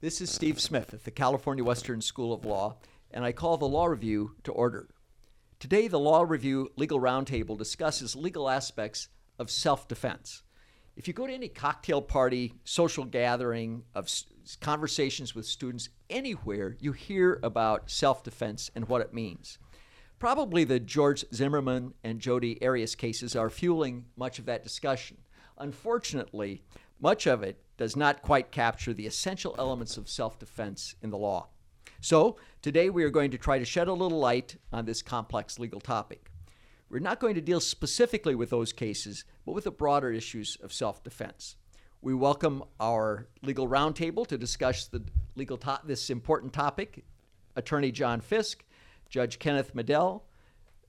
This is Steve Smith at the California Western School of Law, and I call the Law Review to order. Today, the Law Review Legal Roundtable discusses legal aspects of self defense. If you go to any cocktail party, social gathering, of conversations with students anywhere, you hear about self defense and what it means. Probably the George Zimmerman and Jodi Arias cases are fueling much of that discussion. Unfortunately, much of it does not quite capture the essential elements of self defense in the law. So, today we are going to try to shed a little light on this complex legal topic. We're not going to deal specifically with those cases, but with the broader issues of self defense. We welcome our legal roundtable to discuss the legal to- this important topic Attorney John Fisk, Judge Kenneth Medell,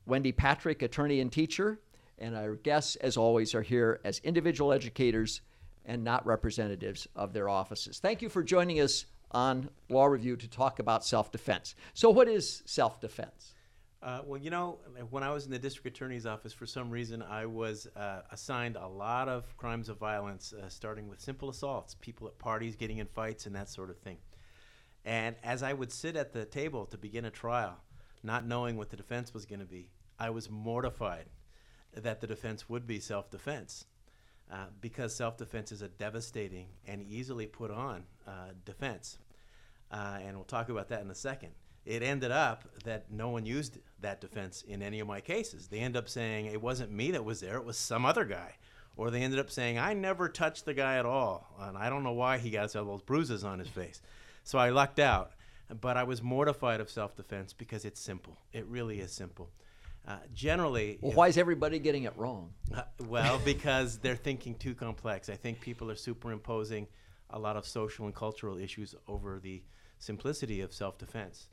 Wendy Patrick, attorney and teacher, and our guests, as always, are here as individual educators and not representatives of their offices. Thank you for joining us on Law Review to talk about self defense. So, what is self defense? Uh, well, you know, when I was in the district attorney's office, for some reason, I was uh, assigned a lot of crimes of violence, uh, starting with simple assaults, people at parties getting in fights, and that sort of thing. And as I would sit at the table to begin a trial, not knowing what the defense was going to be, I was mortified that the defense would be self defense. Uh, because self defense is a devastating and easily put on uh, defense. Uh, and we'll talk about that in a second. It ended up that no one used that defense in any of my cases. They end up saying it wasn't me that was there, it was some other guy. Or they ended up saying, I never touched the guy at all. And I don't know why he got all those bruises on his face. So I lucked out. But I was mortified of self defense because it's simple. It really is simple. Uh, generally, Well, if- why is everybody getting it wrong? uh, well, because they're thinking too complex. I think people are superimposing a lot of social and cultural issues over the simplicity of self defense.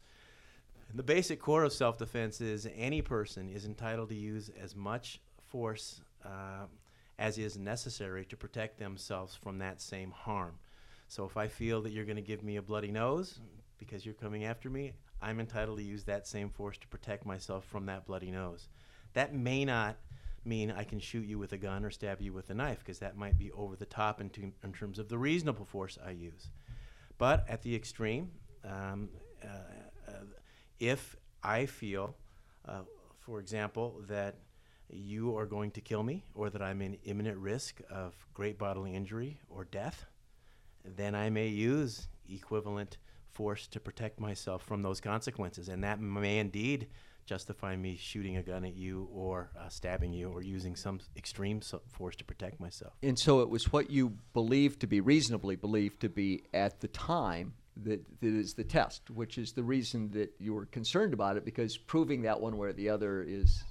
The basic core of self defense is any person is entitled to use as much force uh, as is necessary to protect themselves from that same harm. So if I feel that you're going to give me a bloody nose because you're coming after me, I'm entitled to use that same force to protect myself from that bloody nose. That may not mean I can shoot you with a gun or stab you with a knife because that might be over the top in, to- in terms of the reasonable force I use. But at the extreme, um, uh, uh, if I feel, uh, for example, that you are going to kill me or that I'm in imminent risk of great bodily injury or death, then I may use equivalent force to protect myself from those consequences. And that may indeed justify me shooting a gun at you or uh, stabbing you or using some extreme force to protect myself. And so it was what you believed to be reasonably believed to be at the time that, that is the test, which is the reason that you were concerned about it because proving that one way or the other is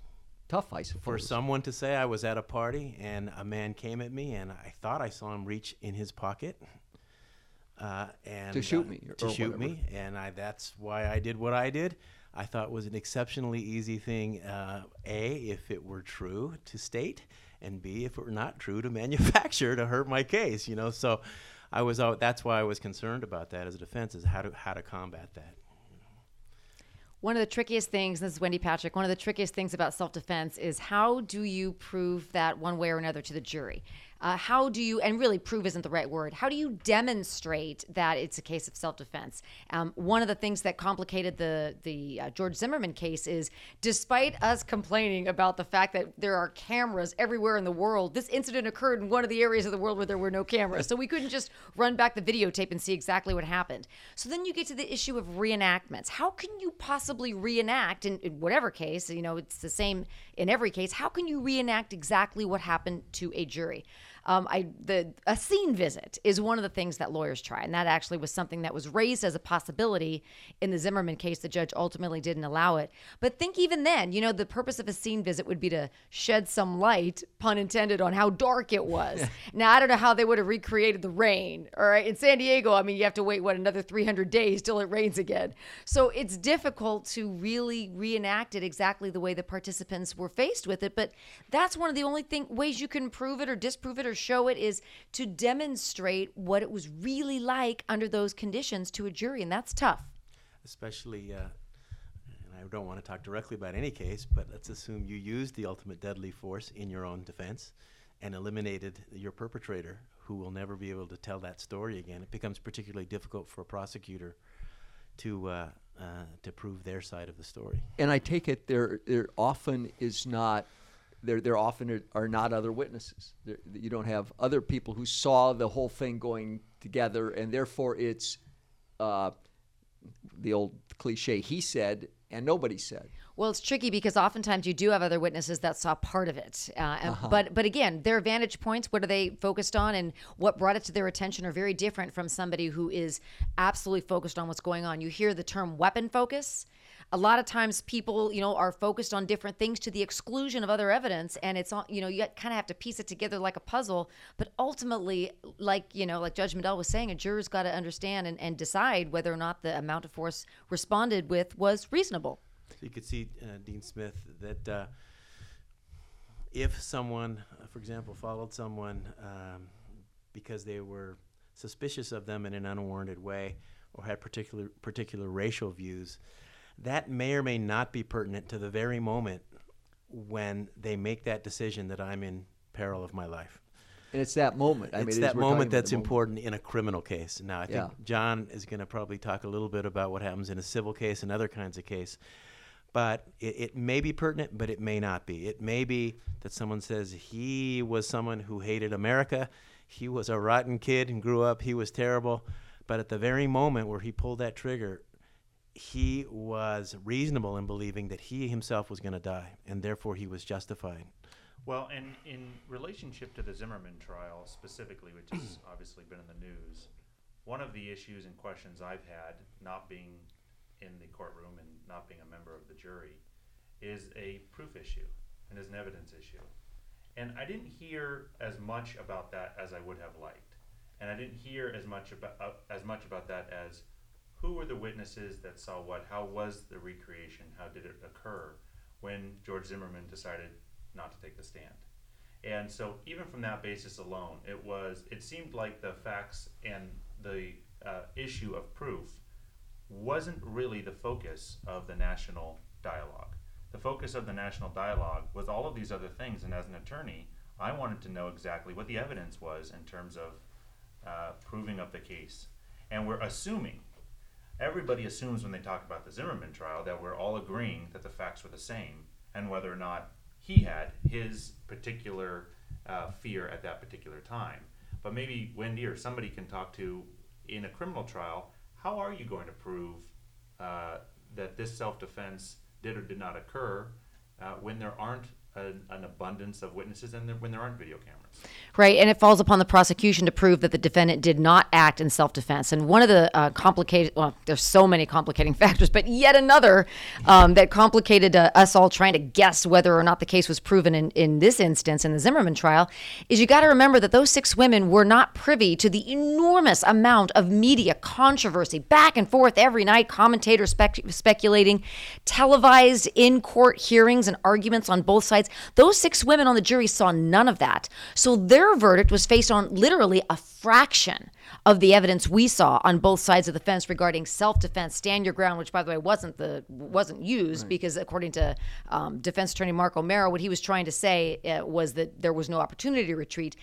tough, I suppose. For someone to say I was at a party and a man came at me and I thought I saw him reach in his pocket uh, and To shoot uh, me or- to or shoot whatever. me, and I, that's why I did what I did. I thought it was an exceptionally easy thing. Uh, a, if it were true to state, and B, if it were not true to manufacture to hurt my case. You know, so I was. al- That's why I was concerned about that as a defense, is how to how to combat that. One of the trickiest things, this is Wendy Patrick, one of the trickiest things about self defense is how do you prove that one way or another to the jury? Uh, how do you, and really prove isn't the right word, how do you demonstrate that it's a case of self defense? Um, one of the things that complicated the, the uh, George Zimmerman case is despite us complaining about the fact that there are cameras everywhere in the world, this incident occurred in one of the areas of the world where there were no cameras. So we couldn't just run back the videotape and see exactly what happened. So then you get to the issue of reenactments. How can you possibly reenact, in, in whatever case, you know, it's the same in every case, how can you reenact exactly what happened to a jury? Um, I the a scene visit is one of the things that lawyers try, and that actually was something that was raised as a possibility in the Zimmerman case. The judge ultimately didn't allow it. But think even then, you know, the purpose of a scene visit would be to shed some light, pun intended, on how dark it was. now I don't know how they would have recreated the rain. All right, in San Diego, I mean, you have to wait what another 300 days till it rains again. So it's difficult to really reenact it exactly the way the participants were faced with it. But that's one of the only thing ways you can prove it or disprove it or show it is to demonstrate what it was really like under those conditions to a jury, and that's tough. especially, uh, and I don't want to talk directly about any case, but let's assume you used the ultimate deadly force in your own defense, and eliminated your perpetrator, who will never be able to tell that story again, it becomes particularly difficult for a prosecutor to uh, uh, to prove their side of the story. And I take it there there often is not there there often are, are not other witnesses. There, you don't have other people who saw the whole thing going together, and therefore it's uh, the old cliche. He said, and nobody said. Well, it's tricky because oftentimes you do have other witnesses that saw part of it, uh, but but again, their vantage points, what are they focused on, and what brought it to their attention, are very different from somebody who is absolutely focused on what's going on. You hear the term weapon focus. A lot of times, people you know are focused on different things to the exclusion of other evidence, and it's on you know you kind of have to piece it together like a puzzle. But ultimately, like you know, like Judge Medell was saying, a juror's got to understand and, and decide whether or not the amount of force responded with was reasonable. So you could see, uh, Dean Smith, that uh, if someone, uh, for example, followed someone um, because they were suspicious of them in an unwarranted way or had particular particular racial views, that may or may not be pertinent to the very moment when they make that decision that I'm in peril of my life. And it's that moment. I it's mean, that moment that's the moment. important in a criminal case. Now, I think Yeah. John is going to probably talk a little bit about what happens in a civil case and other kinds of case. But it, it may be pertinent, but it may not be. It may be that someone says he was someone who hated America, he was a rotten kid and grew up, he was terrible. But at the very moment where he pulled that trigger, he was reasonable in believing that he himself was going to die, and therefore he was justified. Well, and in relationship to the Zimmerman trial specifically, which has obviously been in the news, one of the issues and questions I've had, not being in the courtroom and not being a member of the jury, is a proof issue and is an evidence issue. And I didn't hear as much about that as I would have liked, and I didn't hear as much about uh, as much about that as who were the witnesses that saw what, how was the recreation, how did it occur when George Zimmerman decided not to take the stand. And so, even from that basis alone, it was it seemed like the facts and the uh, issue of proof wasn't really the focus of the national dialogue. The focus of the national dialogue was all of these other things, and as an attorney, I wanted to know exactly what the evidence was in terms of uh, proving up the case. And we're assuming, everybody assumes when they talk about the Zimmerman trial that we're all agreeing that the facts were the same, and whether or not he had his particular uh, fear at that particular time. But maybe Wendy or somebody can talk to in a criminal trial. How are you going to prove uh, that this self-defense did or did not occur uh, when there aren't an, an abundance of witnesses and there, when there aren't video cameras? Right, and it falls upon the prosecution to prove that the defendant did not act in self-defense. And one of the uh, complicated, well, there's so many complicating factors, but yet another um, that complicated uh, us all trying to guess whether or not the case was proven in, in this instance in the Zimmerman trial is you got to remember that those six women were not privy to the enormous amount of media controversy back and forth every night, commentators spec- speculating, televised in-court hearings and arguments on both sides. Those six women on the jury saw none of that. So their verdict was based on literally a fraction of the evidence we saw on both sides of the fence regarding self-defense, stand your ground, which by the way wasn't the wasn't used because according to um, defense attorney Mark O'Mara, what he was trying to say uh, was that there was no opportunity to retreat.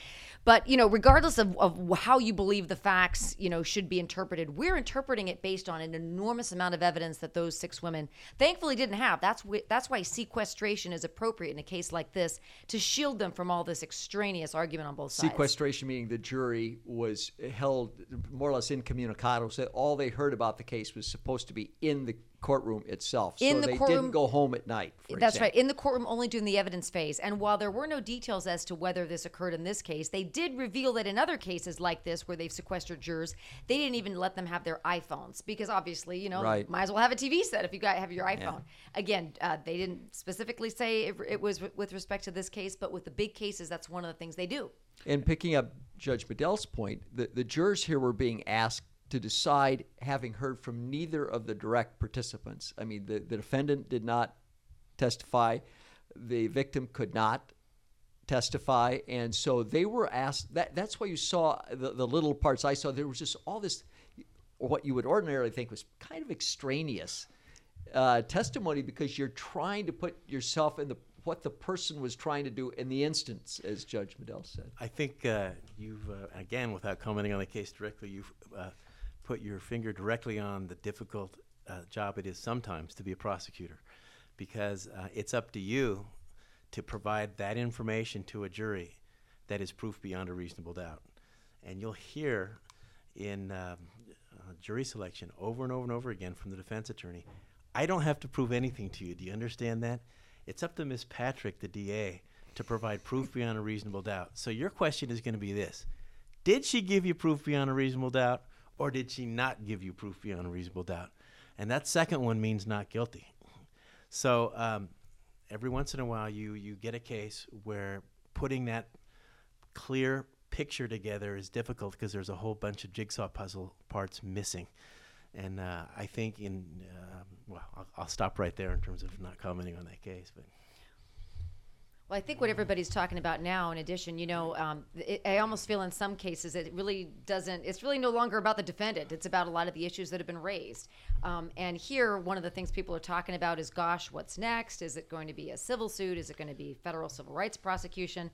But you know, regardless of, of how you believe the facts, you know, should be interpreted, we're interpreting it based on an enormous amount of evidence that those six women thankfully didn't have. That's wh- that's why sequestration is appropriate in a case like this to shield them from all this extraneous argument on both sides. Sequestration meaning the jury was held more or less incommunicado, so all they heard about the case was supposed to be in the courtroom itself. In so the they courtroom- didn't go home at night. for That's example. right. In the courtroom, only doing the evidence phase. And while there were no details as to whether this occurred in this case, they did reveal that in other cases like this, where they've sequestered jurors, they didn't even let them have their iPhones because obviously, you know, Right. might as well have a TV set if you got have your iPhone. Again, uh, they didn't specifically say it, it was with respect to this case, but with the big cases, that's one of the things they do. And picking up Judge Medell's point, the, the jurors here were being asked to decide having heard from neither of the direct participants. I mean, the, the defendant did not testify, the victim could not testify, and so they were asked. That that's why you saw the, the little parts I saw. There was just all this, what you would ordinarily think was kind of extraneous uh, testimony because you're trying to put yourself in the what the person was trying to do in the instance, as Judge Medell said. I think uh, you've, uh, again, without commenting on the case directly, you've uh, put your finger directly on the difficult uh, job it is sometimes to be a prosecutor because uh, it's up to you to provide that information to a jury that is proof beyond a reasonable doubt. And you'll hear in um, uh, jury selection over and over and over again from the defense attorney I don't have to prove anything to you. Do you understand that? It's up to Miss Patrick, the DA, to provide proof beyond a reasonable doubt. So your question is going to be this Did she give you proof beyond a reasonable doubt, or did she not give you proof beyond a reasonable doubt? And that second one means not guilty. So um, every once in a while, you, you get a case where putting that clear picture together is difficult because there's a whole bunch of jigsaw puzzle parts missing. And uh, I think in, uh, well, I'll, I'll stop right there in terms of not commenting on that case. But Well, I think what everybody's talking about now, in addition, you know, um, it, I almost feel in some cases it really doesn't, it's really no longer about the defendant. It's about a lot of the issues that have been raised. Um, and here, one of the things people are talking about is gosh, what's next? Is it going to be a civil suit? Is it going to be federal civil rights prosecution?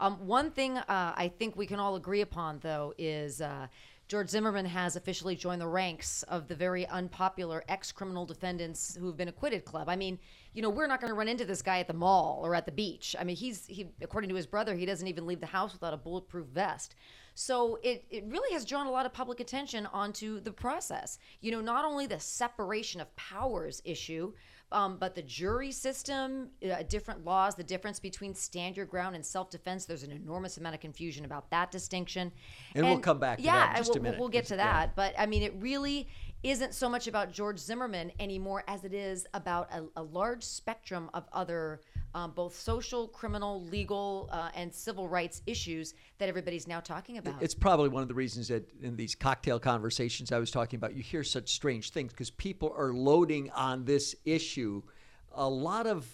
Um, one thing uh, I think we can all agree upon, though, is uh, George Zimmerman has officially joined the ranks of the very unpopular ex criminal defendants who've been acquitted club. I mean, you know, we're not going to run into this guy at the mall or at the beach. I mean, he's, he, according to his brother, he doesn't even leave the house without a bulletproof vest. So it, it really has drawn a lot of public attention onto the process. You know, not only the separation of powers issue, um, but the jury system, uh, different laws, the difference between stand your ground and self defense. There's an enormous amount of confusion about that distinction. And we'll come back to yeah, that in just we'll, minute, We'll get to 'cause- yeah. that. But I mean, it really isn't so much about George Zimmerman anymore as it is about a, a large spectrum of other, um, both social, criminal, legal, uh, and civil rights issues that everybody's now talking about. It's probably one of the reasons that in these cocktail conversations I was talking about, you hear such strange things because people are loading on this issue a lot of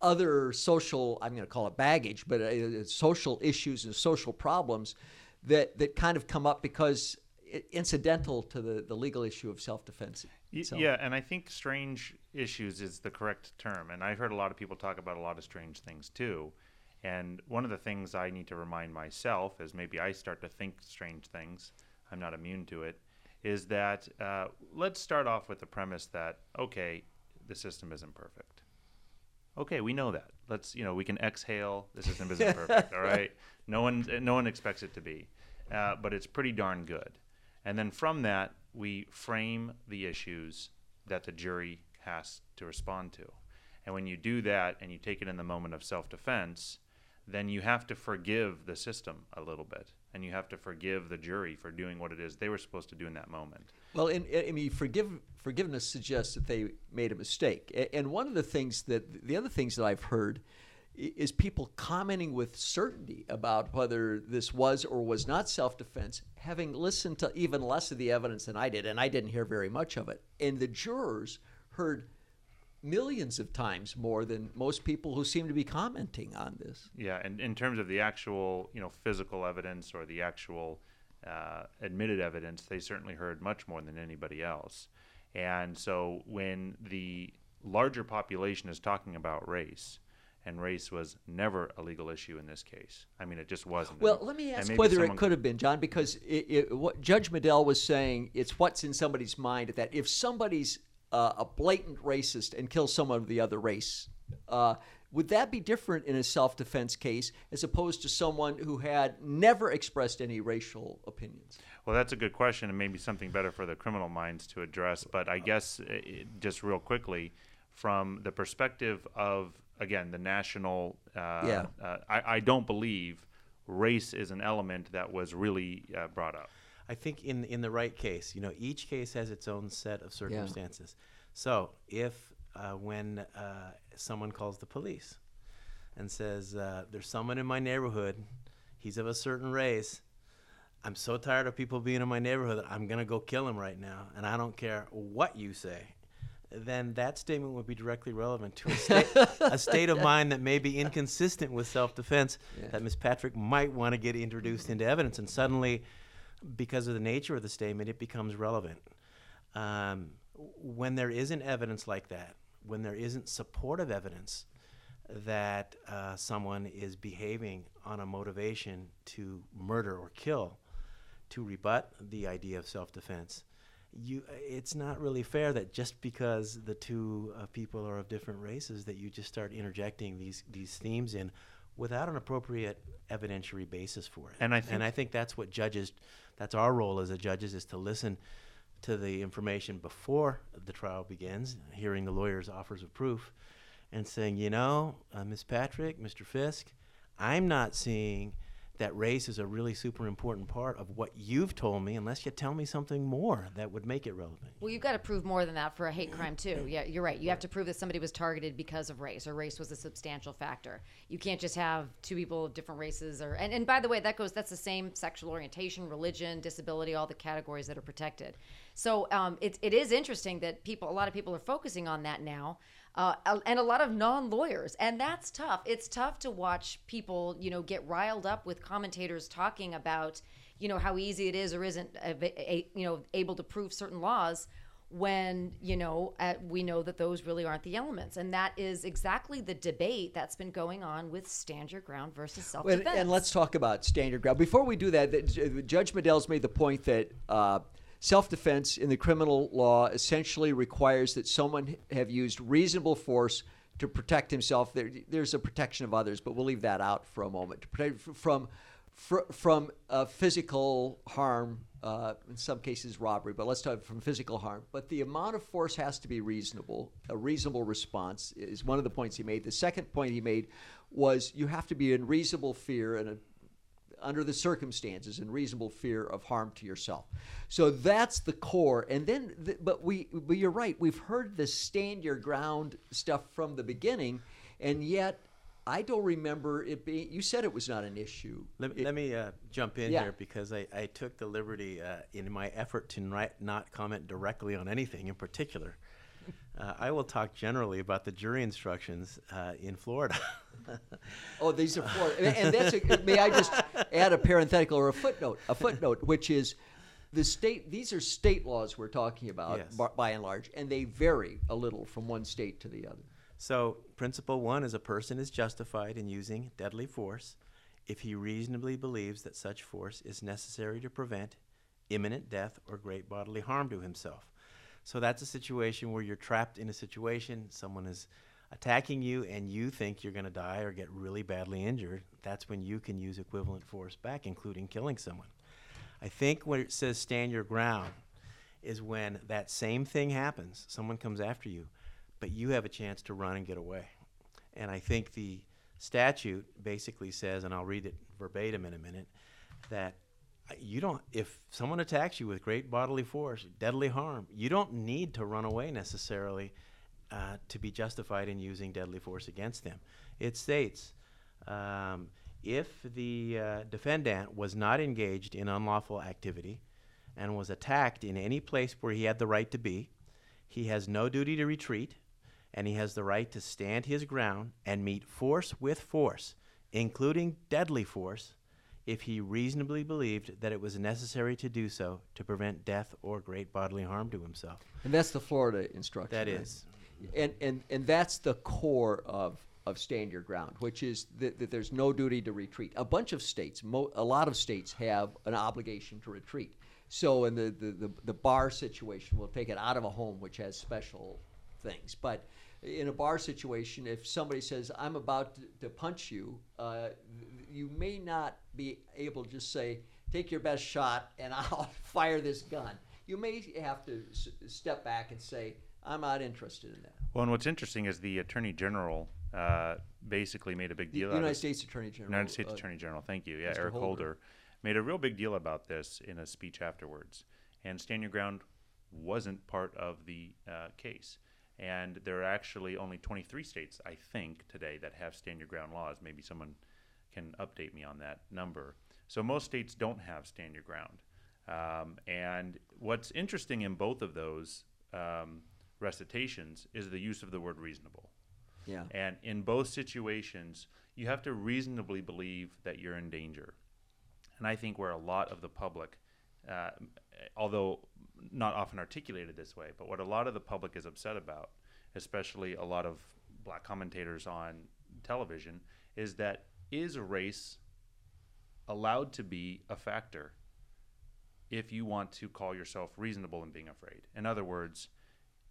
other social, I'm going to call it baggage, but uh, social issues and social problems that, that kind of come up because incidental to the, the legal issue of self defense. Y- Yeah, and I think strange issues is the correct term. And I've heard a lot of people talk about a lot of strange things too. And one of the things I need to remind myself as maybe I start to think strange things, I'm not immune to it, is that uh, let's start off with the premise that, okay, the system isn't perfect. Okay, we know that. Let's, you know, we can exhale. The system isn't perfect. all right, no one, no one expects it to be, uh, but it's pretty darn good. And then from that, we frame the issues that the jury has to respond to. And when you do that, and you take it in the moment of self-defense, then you have to forgive the system a little bit, and you have to forgive the jury for doing what it is they were supposed to do in that moment. Well, and, I mean, forgive, forgiveness suggests that they made a mistake. And one of the things that, the other things that I've heard is people commenting with certainty about whether this was or was not self defense, having listened to even less of the evidence than I did, and I didn't hear very much of it. And the jurors heard millions of times more than most people who seem to be commenting on this. Yeah, and in terms of the actual, you know, physical evidence or the actual uh, admitted evidence, they certainly heard much more than anybody else. And so when the larger population is talking about race, and race was never a legal issue in this case. I mean, it just wasn't. Well, And- let me ask whether it could have been, John, because it, it, what Judge Medell was saying, it's what's in somebody's mind that if somebody's uh, a blatant racist and kills someone of the other race, uh, would that be different in a self defense case as opposed to someone who had never expressed any racial opinions? Well, that's a good question, and maybe something better for the criminal minds to address. But I guess uh, it- just real quickly, from the perspective of again the national, uh, Yeah. uh, I, I don't believe race is an element that was really uh, brought up. I think in in the right case, you know, each case has its own set of circumstances. Yeah. So if uh, when uh, someone calls the police and says, uh, "There's someone in my neighborhood, he's of a certain race," I'm so tired of people being in my neighborhood that I'm gonna go kill him right now, and I don't care what you say. Then that statement would be directly relevant to a state, a state of mind that may be inconsistent with self-defense. That Ms. Patrick might want to get introduced into evidence, and suddenly because of the nature of the statement, it becomes relevant. Um, when there isn't evidence like that, when there isn't supportive evidence, that uh, someone is behaving on a motivation to murder or kill to rebut the idea of self-defense you it's not really fair that just because the two uh, people are of different races that you just start interjecting these these themes in without an appropriate evidentiary basis for it And I think- and I think that's what judges that's our role as a judges is to listen to the information before the trial begins hearing the lawyer's offers of proof and saying you know uh, Miss Patrick Mr. Fisk I'm not seeing that race is a really super important part of what you've told me unless you tell me something more that would make it relevant. Well, you've got to prove more than that for a hate crime too. Yeah, you're right. You have to prove that somebody was targeted because of race, or race was a substantial factor. You can't just have two people of different races, or and, and by the way, that goes. That's the same sexual orientation, religion, disability, all the categories that are protected. So um, it, it is interesting that people, a lot of people are focusing on that now. Uh, and a lot of non-lawyers and that's tough. It's tough to watch people you know get riled up with commentators talking about you know how easy it is or isn't you know able to prove certain laws when you know uh, we know that those really aren't the elements. And that is exactly the debate that's been going on with stand your ground versus self-defense and let's talk about stand your ground. Before we do that, that- Judge Medell's made the point that uh, self-defense in the criminal law essentially requires that someone have used reasonable force to protect himself. There, there's a protection of others, but we'll leave that out for a moment. To protect from fr- from uh, physical harm, uh, in some cases robbery, but let's talk from physical harm. But the amount of force has to be reasonable. A reasonable response is one of the points he made. The second point he made was you have to be in reasonable fear and a, under the circumstances in reasonable fear of harm to yourself. So that's the core. And then, the, but we, but you're right. We've heard this stand your ground stuff from the beginning, and yet I don't remember it being. You said it was not an issue. Let, It- let me uh, jump in Yeah. here because I, I took the liberty uh, in my effort to not comment directly on anything in particular. Uh, I will talk generally about the jury instructions uh, in Florida. Oh, these are Florida. And that's a, may I just add a parenthetical or a footnote? A footnote, which is the state. These are state laws we're talking about, Yes. by, by and large, and they vary a little from one state to the other. So, principle one is a person is justified in using deadly force if he reasonably believes that such force is necessary to prevent imminent death or great bodily harm to himself. So, that's a situation where you're trapped in a situation, someone is attacking you, and you think you're going to die or get really badly injured. That's when you can use equivalent force back, including killing someone. I think when it says stand your ground is when that same thing happens. Someone comes after you, but you have a chance to run and get away. And I think the statute basically says, and I'll read it verbatim in a minute, that you don't, if someone attacks you with great bodily force, deadly harm, you don't need to run away necessarily uh, to be justified in using deadly force against them. It states, um, if the uh, defendant was not engaged in unlawful activity and was attacked in any place where he had the right to be, he has no duty to retreat, and he has the right to stand his ground and meet force with force, including deadly force, if he reasonably believed that it was necessary to do so to prevent death or great bodily harm to himself. And that's the Florida instruction. That right? is. And, and, and that's the core of, of stand your ground, which is that, that there's no duty to retreat. A bunch of states, mo- a lot of states have an obligation to retreat. So in the, the, the, the bar situation, we'll take it out of a home which has special things. But in a bar situation, if somebody says, I'm about to, to punch you, uh, you may not be able to just say, take your best shot and I'll fire this gun. You may have to s- step back and say, I'm not interested in that. Well, and what's interesting is the Attorney General uh, basically made a big The deal out United of States Attorney General. United States uh, Attorney General. Thank you. Yeah, Mr. Eric Holder. Holder. made a real big deal about this in a speech afterwards. And Stand Your Ground wasn't part of the uh, case. And there are actually only 23 states, I think, today that have Stand Your Ground laws. Maybe someone can update me on that number. So most states don't have Stand Your Ground. Um, and what's interesting in both of those um, recitations is the use of the word reasonable. Yeah. And in both situations, you have to reasonably believe that you're in danger. And I think where a lot of the public, uh, although not often articulated this way, but what a lot of the public is upset about, especially a lot of black commentators on television is that is race allowed to be a factor if you want to call yourself reasonable in being afraid? In other words,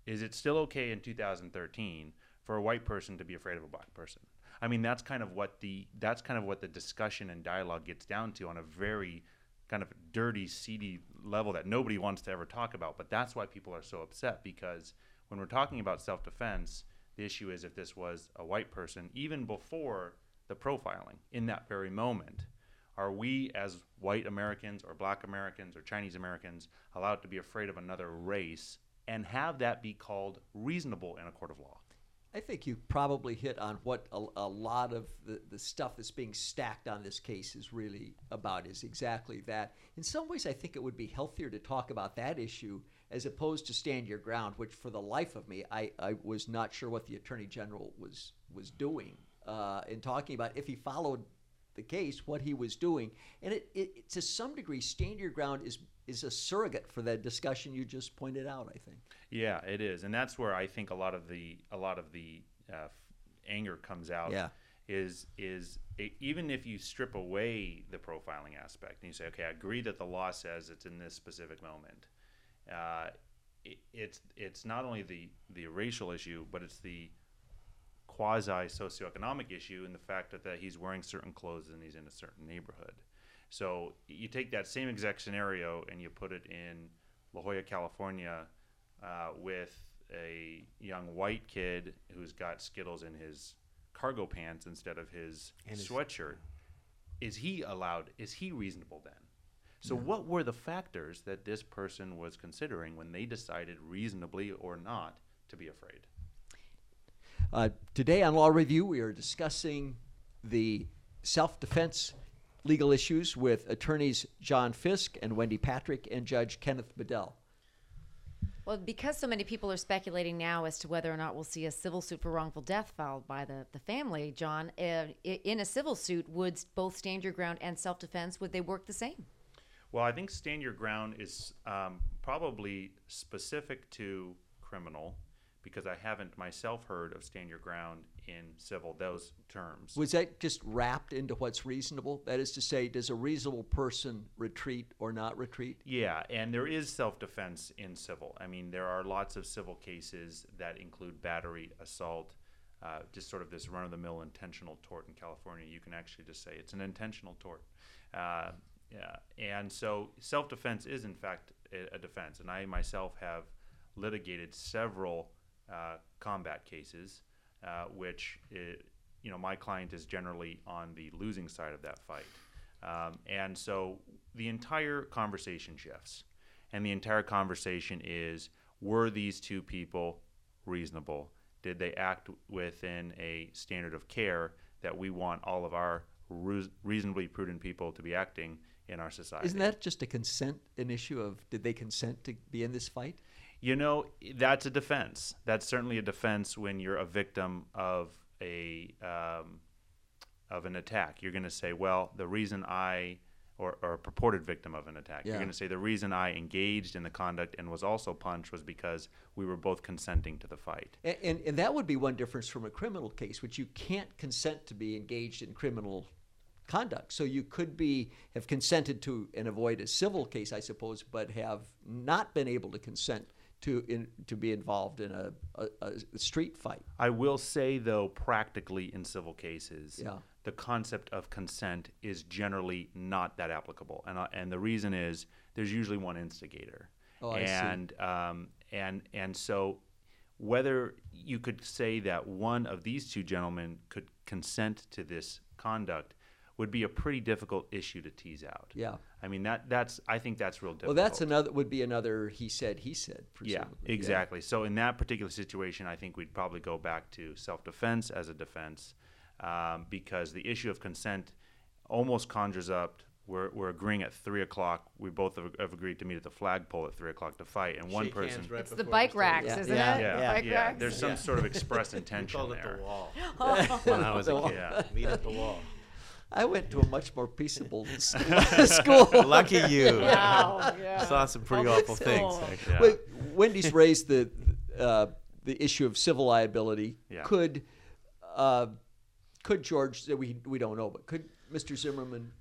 is it still okay in 2013 for a white person to be afraid of a black person? I mean, that's kind of what the that's kind of what the discussion and dialogue gets down to on a very kind of dirty, seedy level that nobody wants to ever talk about. But that's why people are so upset because when we're talking about self-defense, the issue is if this was a white person, even before the profiling, in that very moment, are we as white Americans or black Americans or Chinese Americans allowed to be afraid of another race and have that be called reasonable in a court of law? I think you probably hit on what a, a lot of the, the stuff that's being stacked on this case is really about is exactly that. In some ways, I think it would be healthier to talk about that issue as opposed to stand your ground, which for the life of me, I, I was not sure what the Attorney General was, was doing uh, in talking about if he followed the case, what he was doing. And it, it, to some degree, stand your ground is is a surrogate for that discussion you just pointed out. I think. Yeah, it is, and that's where I think a lot of the a lot of the uh, anger comes out. Yeah. Is is it, even if you strip away the profiling aspect and you say, okay, I agree that the law says it's in this specific moment. Uh, it, it's it's not only the the racial issue, but it's the quasi socioeconomic issue in the fact that, that he's wearing certain clothes and he's in a certain neighborhood. So you take that same exact scenario and you put it in La Jolla, California, uh, with a young white kid who's got Skittles in his cargo pants instead of his sweatshirt. Is he allowed? Is he reasonable then? So, what were the factors that this person was considering when they decided reasonably or not to be afraid? Uh, today on Law Review, we are discussing the self defense legal issues with attorneys John Fisk and Wendy Patrick and Judge Kenneth Medell. Well, because so many people are speculating now as to whether or not we'll see a civil suit for wrongful death filed by the, the family, John, uh, in a civil suit, would both stand your ground and self defense, would they work the same? Well, I think stand your ground is um, probably specific to criminal because I haven't myself heard of stand your ground in civil those terms. Was that just wrapped into what's reasonable? That is to say, does a reasonable person retreat or not retreat? Yeah, and there is self defense in civil. I mean, there are lots of civil cases that include battery, assault, uh, just sort of this run of the mill intentional tort in California. You can actually just say it's an intentional tort. Uh, yeah, and so self defense is, in fact, a, a defense. And I myself have litigated several uh, combat cases, uh, which, i you know, my client is generally on the losing side of that fight. Um, and so the entire conversation shifts. And the entire conversation is were these two people reasonable? Did they act within a standard of care that we want all of our rea- reasonably prudent people to be acting in our society? Isn't that just a consent, an issue of did they consent to be in this fight? You know, that's a defense. That's certainly a defense when you're a victim of a um, of an attack. You're going to say, well, the reason I or, or a purported victim of an attack. You're going to say the reason I engaged in the conduct and was also punched was because we were both consenting to the fight. And, and, and that would be one difference from a criminal case, which you can't consent to be engaged in criminal conduct. So you could be have consented to and avoid a civil case, I suppose, but have not been able to consent to in, to be involved in a, a, a street fight. I will say, though, practically in civil cases, Yeah. the concept of consent is generally not that applicable, and uh, and the reason is there's usually one instigator, Oh, I see. and um, and and so whether you could say that one of these two gentlemen could consent to this conduct would be a pretty difficult issue to tease out. Yeah. I mean that that's I think that's real difficult. Well, that's another would be another he said he said. Yeah, presumably. exactly. So in that particular situation, I think we'd probably go back to self-defense as a defense, um, because the issue of consent almost conjures up. We're, we're agreeing at three o'clock. We both have, have agreed to meet at the flagpole at three o'clock to fight, and one Shake person. Right it's the bike racks, Yeah. isn't Yeah. it? Yeah, Bike yeah. racks? There's some Yeah. sort of express We intention called it there. the wall when I was a kid. Yeah. Meet at the wall. I went to a much more peaceable school. Lucky you. Wow, yeah. Saw some pretty Public awful things. actually. Yeah. Well, Wendy's raised the uh, the issue of civil liability. Yeah. Could uh, could George? We we don't know, but could Mr. Zimmerman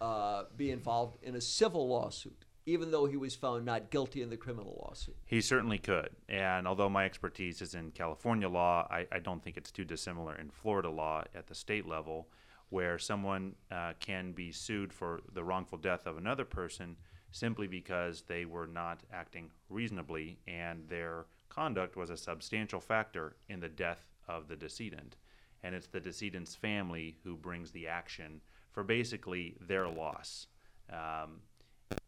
uh, be involved in a civil lawsuit, even though he was found not guilty in the criminal lawsuit? He certainly could. And although my expertise is in California law, I, I don't think it's too dissimilar in Florida law at the state level, where someone uh, can be sued for the wrongful death of another person simply because they were not acting reasonably and their conduct was a substantial factor in the death of the decedent. And it's the decedent's family who brings the action for basically their loss. Um,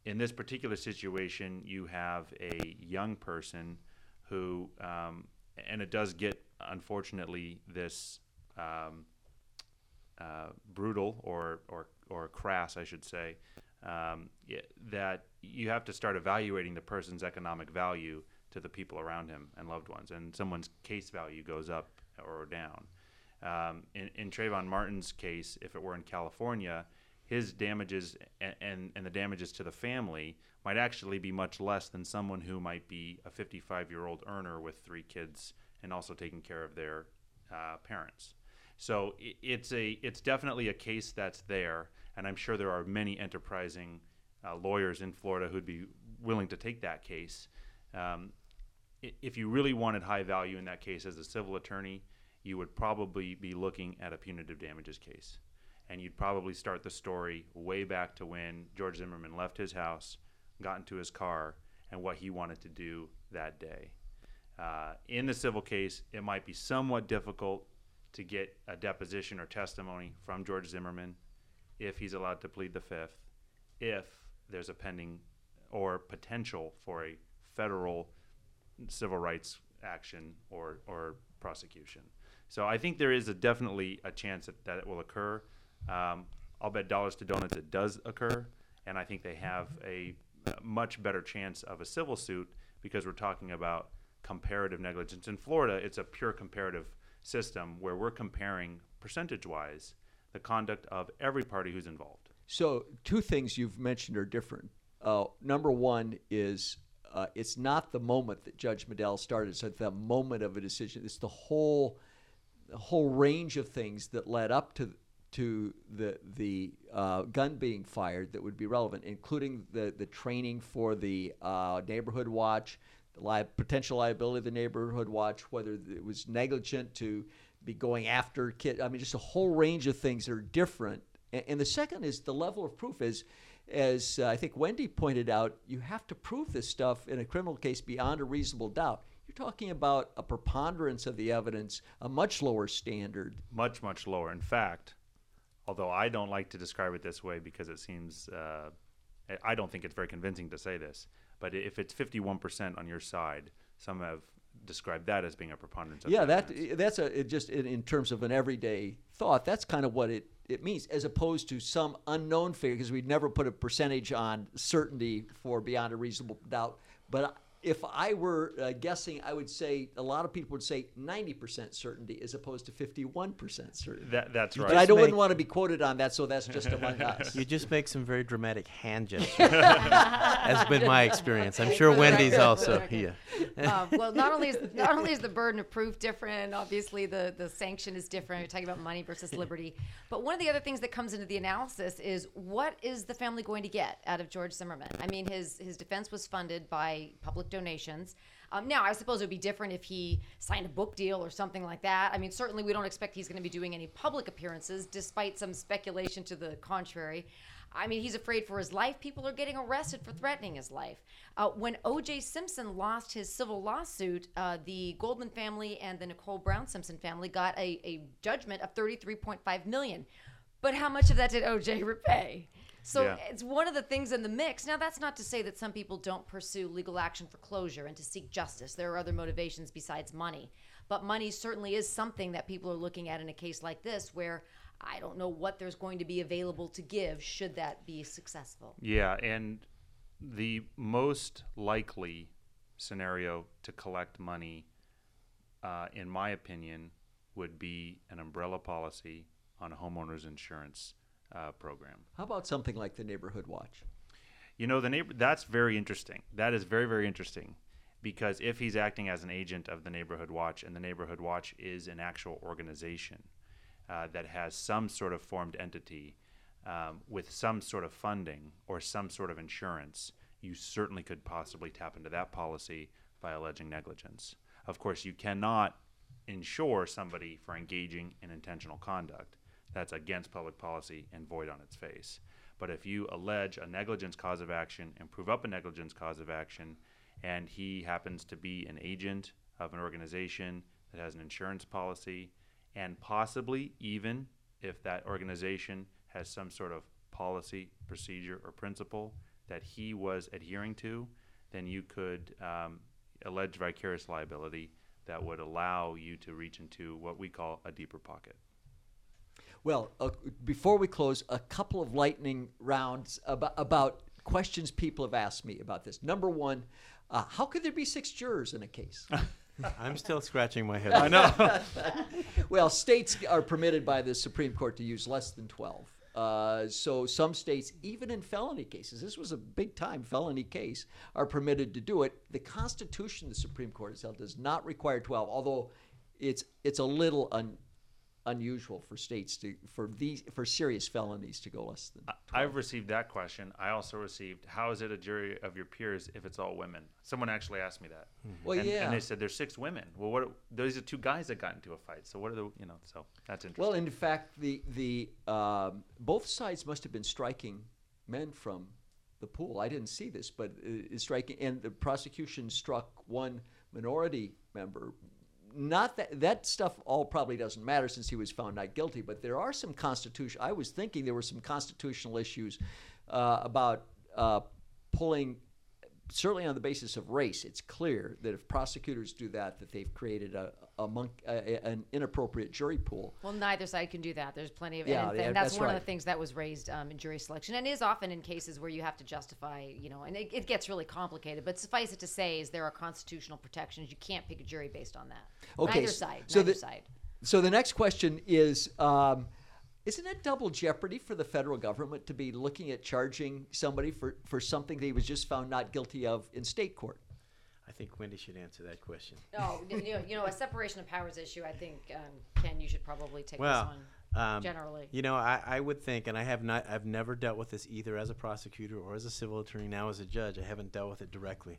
in this particular situation, you have a young person who, um, and it does get, unfortunately, this um, uh, brutal or, or, or crass, I should say, um, that you have to start evaluating the person's economic value to the people around him and loved ones, and someone's case value goes up or down. Um, in, in Trayvon Martin's case, if it were in California, his damages and, and, and the damages to the family might actually be much less than someone who might be a 55 year old earner with three kids and also taking care of their uh, parents. So it's a it's definitely a case that's there, and I'm sure there are many enterprising uh, lawyers in Florida who'd be willing to take that case. Um, if you really wanted high value in that case as a civil attorney, you would probably be looking at a punitive damages case. And you'd probably start the story way back to when George Zimmerman left his house, got into his car, and what he wanted to do that day. Uh, in the civil case, it might be somewhat difficult to get a deposition or testimony from George Zimmerman if he's allowed to plead the fifth, if there's a pending or potential for a federal civil rights action or, or prosecution. So I think there is a definitely a chance that, that it will occur. Um, I'll bet dollars to donuts it does occur, and I think they have a, a much better chance of a civil suit because we're talking about comparative negligence. In Florida, it's a pure comparative system where we're comparing percentage-wise the conduct of every party who's involved. So, two things you've mentioned are different. Uh, number one is uh, it's not the moment that Judge Medell started; it's at the moment of a decision. It's the whole, the whole range of things that led up to to the the uh, gun being fired that would be relevant, including the the training for the uh, neighborhood watch, li- potential liability of the neighborhood watch, whether it was negligent to be going after kids. I mean, just a whole range of things that are different. And, and the second is the level of proof. Is as uh, I think Wendy pointed out, you have to prove this stuff in a criminal case beyond a reasonable doubt. You're talking about a preponderance of the evidence, a much lower standard. much much lower in fact although i don't like to describe it this way because it seems uh, i don't think it's very convincing to say this but if it's 51% on your side some have described that as being a preponderance of yeah, that evidence. that's a it just in, in terms of an everyday thought. That's kind of what it it means, as opposed to some unknown figure, because we'd never put a percentage on certainty for beyond a reasonable doubt. But if I were uh, guessing, I would say a lot of people would say 90% certainty as opposed to 51% certainty. that, that's right But I don't make- wouldn't want to be quoted on that, so that's just among us. You just make some very dramatic hand gestures. Has been my experience. I'm sure Wendy's also. Yeah. um, well, not only is not only is the burden of proof different, obviously the the sanction is different. You're talking about money versus liberty, but one of the other things that comes into the analysis is what is the family going to get out of George Zimmerman? I mean, his his defense was funded by public donations. Um, now, I suppose it would be different if he signed a book deal or something like that. I mean, certainly we don't expect he's going to be doing any public appearances, despite some speculation to the contrary. I mean, he's afraid for his life. People are getting arrested for threatening his life. Uh, when O.J. Simpson lost his civil lawsuit, uh, the Goldman family and the Nicole Brown Simpson family got a, a judgment of 33.5 million. But how much of that did O.J. repay? So Yeah. it's one of the things in the mix. Now, that's not to say that some people don't pursue legal action for closure and to seek justice. There are other motivations besides money. But money certainly is something that people are looking at in a case like this where I don't know what there's going to be available to give should that be successful. Yeah, and the most likely scenario to collect money, uh, in my opinion, would be an umbrella policy on homeowner's insurance uh, program. How about something like the neighborhood watch? You know, the neighbor. That's very interesting. That is very very interesting, because if he's acting as an agent of the neighborhood watch, and the neighborhood watch is an actual organization, uh, that has some sort of formed entity um, with some sort of funding or some sort of insurance, you certainly could possibly tap into that policy by alleging negligence. Of course, you cannot insure somebody for engaging in intentional conduct. That's against public policy and void on its face. But if you allege a negligence cause of action and prove up a negligence cause of action, and he happens to be an agent of an organization that has an insurance policy, and possibly even if that organization has some sort of policy, procedure, or principle that he was adhering to, then you could um, allege vicarious liability that would allow you to reach into what we call a deeper pocket. Well, uh, before we close, a couple of lightning rounds about, about questions people have asked me about this. Number one, uh, how could there be six jurors in a case? I'm still scratching my head. I know. well, states are permitted by the Supreme Court to use less than 12. Uh, so some states, even in felony cases, this was a big time felony case, are permitted to do it. The Constitution, the Supreme Court has held, does not require 12, although it's it's a little un, unusual for states to for these for serious felonies to go less than. 12. I've received that question. I also received, how is it a jury of your peers if it's all women? Someone actually asked me that. Well, and, yeah. And they said there's six women. Well, what? Are, those are two guys that got into a fight. So what are the, you know? So that's interesting. Well, in fact, the the um, both sides must have been striking men from the pool. I didn't see this, but uh, it's striking, and the prosecution struck one minority member. Not that that stuff all probably doesn't matter since he was found not guilty, but there are some constitution. I was thinking there were some constitutional issues uh, about uh, pulling certainly on the basis of race, it's clear that if prosecutors do that, that they've created a, a monk, a, an inappropriate jury pool. Well, neither side can do that. There's plenty of, Yeah, and, and that's, that's one of the things that was raised um, in jury selection, and is often in cases where you have to justify, you know, and it, it gets really complicated. But suffice it to say, is there are constitutional protections. You can't pick a jury based on that. Okay, neither side. so neither the- side. So the next question is. Um, isn't it double jeopardy for the federal government to be looking at charging somebody for, for something they was just found not guilty of in state court? I think Wendy should answer that question. Oh, you know, you know, a separation of powers issue. I think um, Ken, you should probably take Well, this one um, generally. You know, I, I would think, and I have not, I've never dealt with this either as a prosecutor or as a civil attorney. Now as a judge, I haven't dealt with it directly,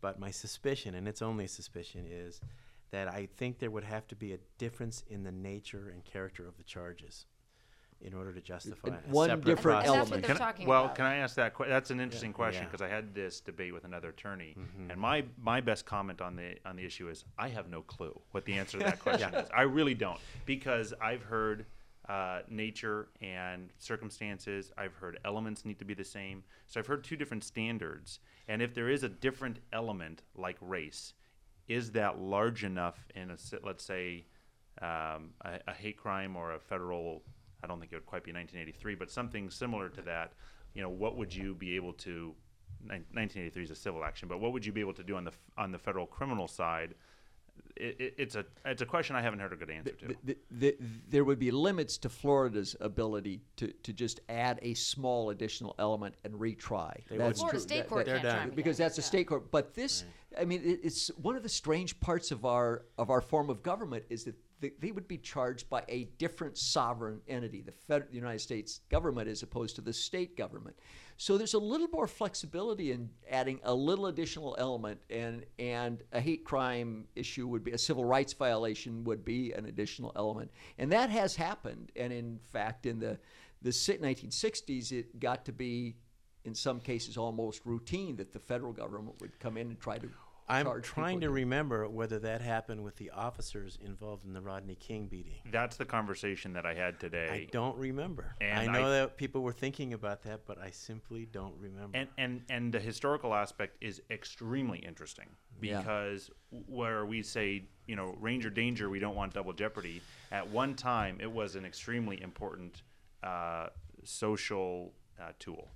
but my suspicion, and it's only a suspicion, is that I think there would have to be a difference in the nature and character of the charges in order to justify a one separate different And that's what element. they're Can talking well, about. can I ask that? Que- that's an interesting question Yeah. Mm-hmm. because I had this debate with another attorney, and my my best comment on the on the issue is I have no clue what the answer to that question is. I really don't because I've heard uh, nature and circumstances. I've heard elements need to be the same. So I've heard two different standards, and if there is a different element like race, is that large enough in a let's say um, a, a hate crime or a federal I don't think it would quite be 1983 but something similar to that you know what would you be able to 1983 is a civil action but what would you be able to do on the on the federal criminal side it, it, it's a it's a question I haven't heard a good answer to The, the, there would be limits to Florida's ability to, to just add a small additional element and retry. They that's Florida true. State That- Court that- They're can't done. because that's a state court. But this, I mean, it, it's one of the strange parts of our of our form of government is that they, would be charged by a different sovereign entity, the, Fed, the United States government, as opposed to the state government. So there's a little more flexibility in adding a little additional element, and and a hate crime issue would be a civil rights violation would be an additional element, and that has happened. And in fact, in the the si- 1960s, it got to be in some cases almost routine that the federal government would come in and try to I'm trying to people. remember whether that happened with the officers involved in the Rodney King beating. that's the conversation that I had today I don't remember. I know I- that people were thinking about that, but I simply don't remember. and and and the historical aspect is extremely interesting Yeah. because where we say you know ranger danger we don't want double jeopardy at one time it was an extremely important uh, social uh, tool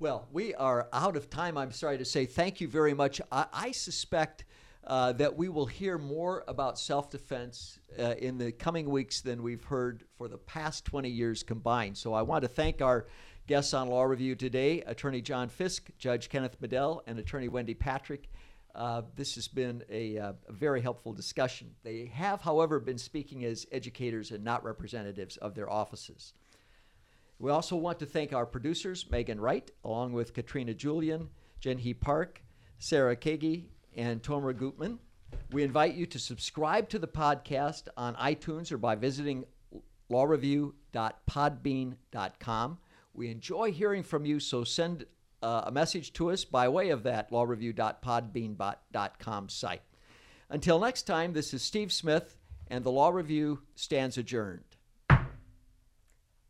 Well, we are out of time. I'm sorry to say. Thank you very much. I, I suspect uh, that we will hear more about self defense uh, in the coming weeks than we've heard for the past 20 years combined. So I want to thank our guests on Law Review today Attorney John Fisk, Judge Kenneth Medell, and Attorney Wendy Patrick. Uh, this has been a, uh, a very helpful discussion. They have, however, been speaking as educators and not representatives of their offices. We also want to thank our producers, Megan Wright, along with Katrina Julian, Jenhee Park, Sarah Kagi, and Tomer Gutman. We invite you to subscribe to the podcast on iTunes or by visiting lawreview.podbean.com. We enjoy hearing from you, so send uh, a message to us by way of that lawreview.podbean.com site. Until next time, this is Steve Smith, and the Law Review stands adjourned.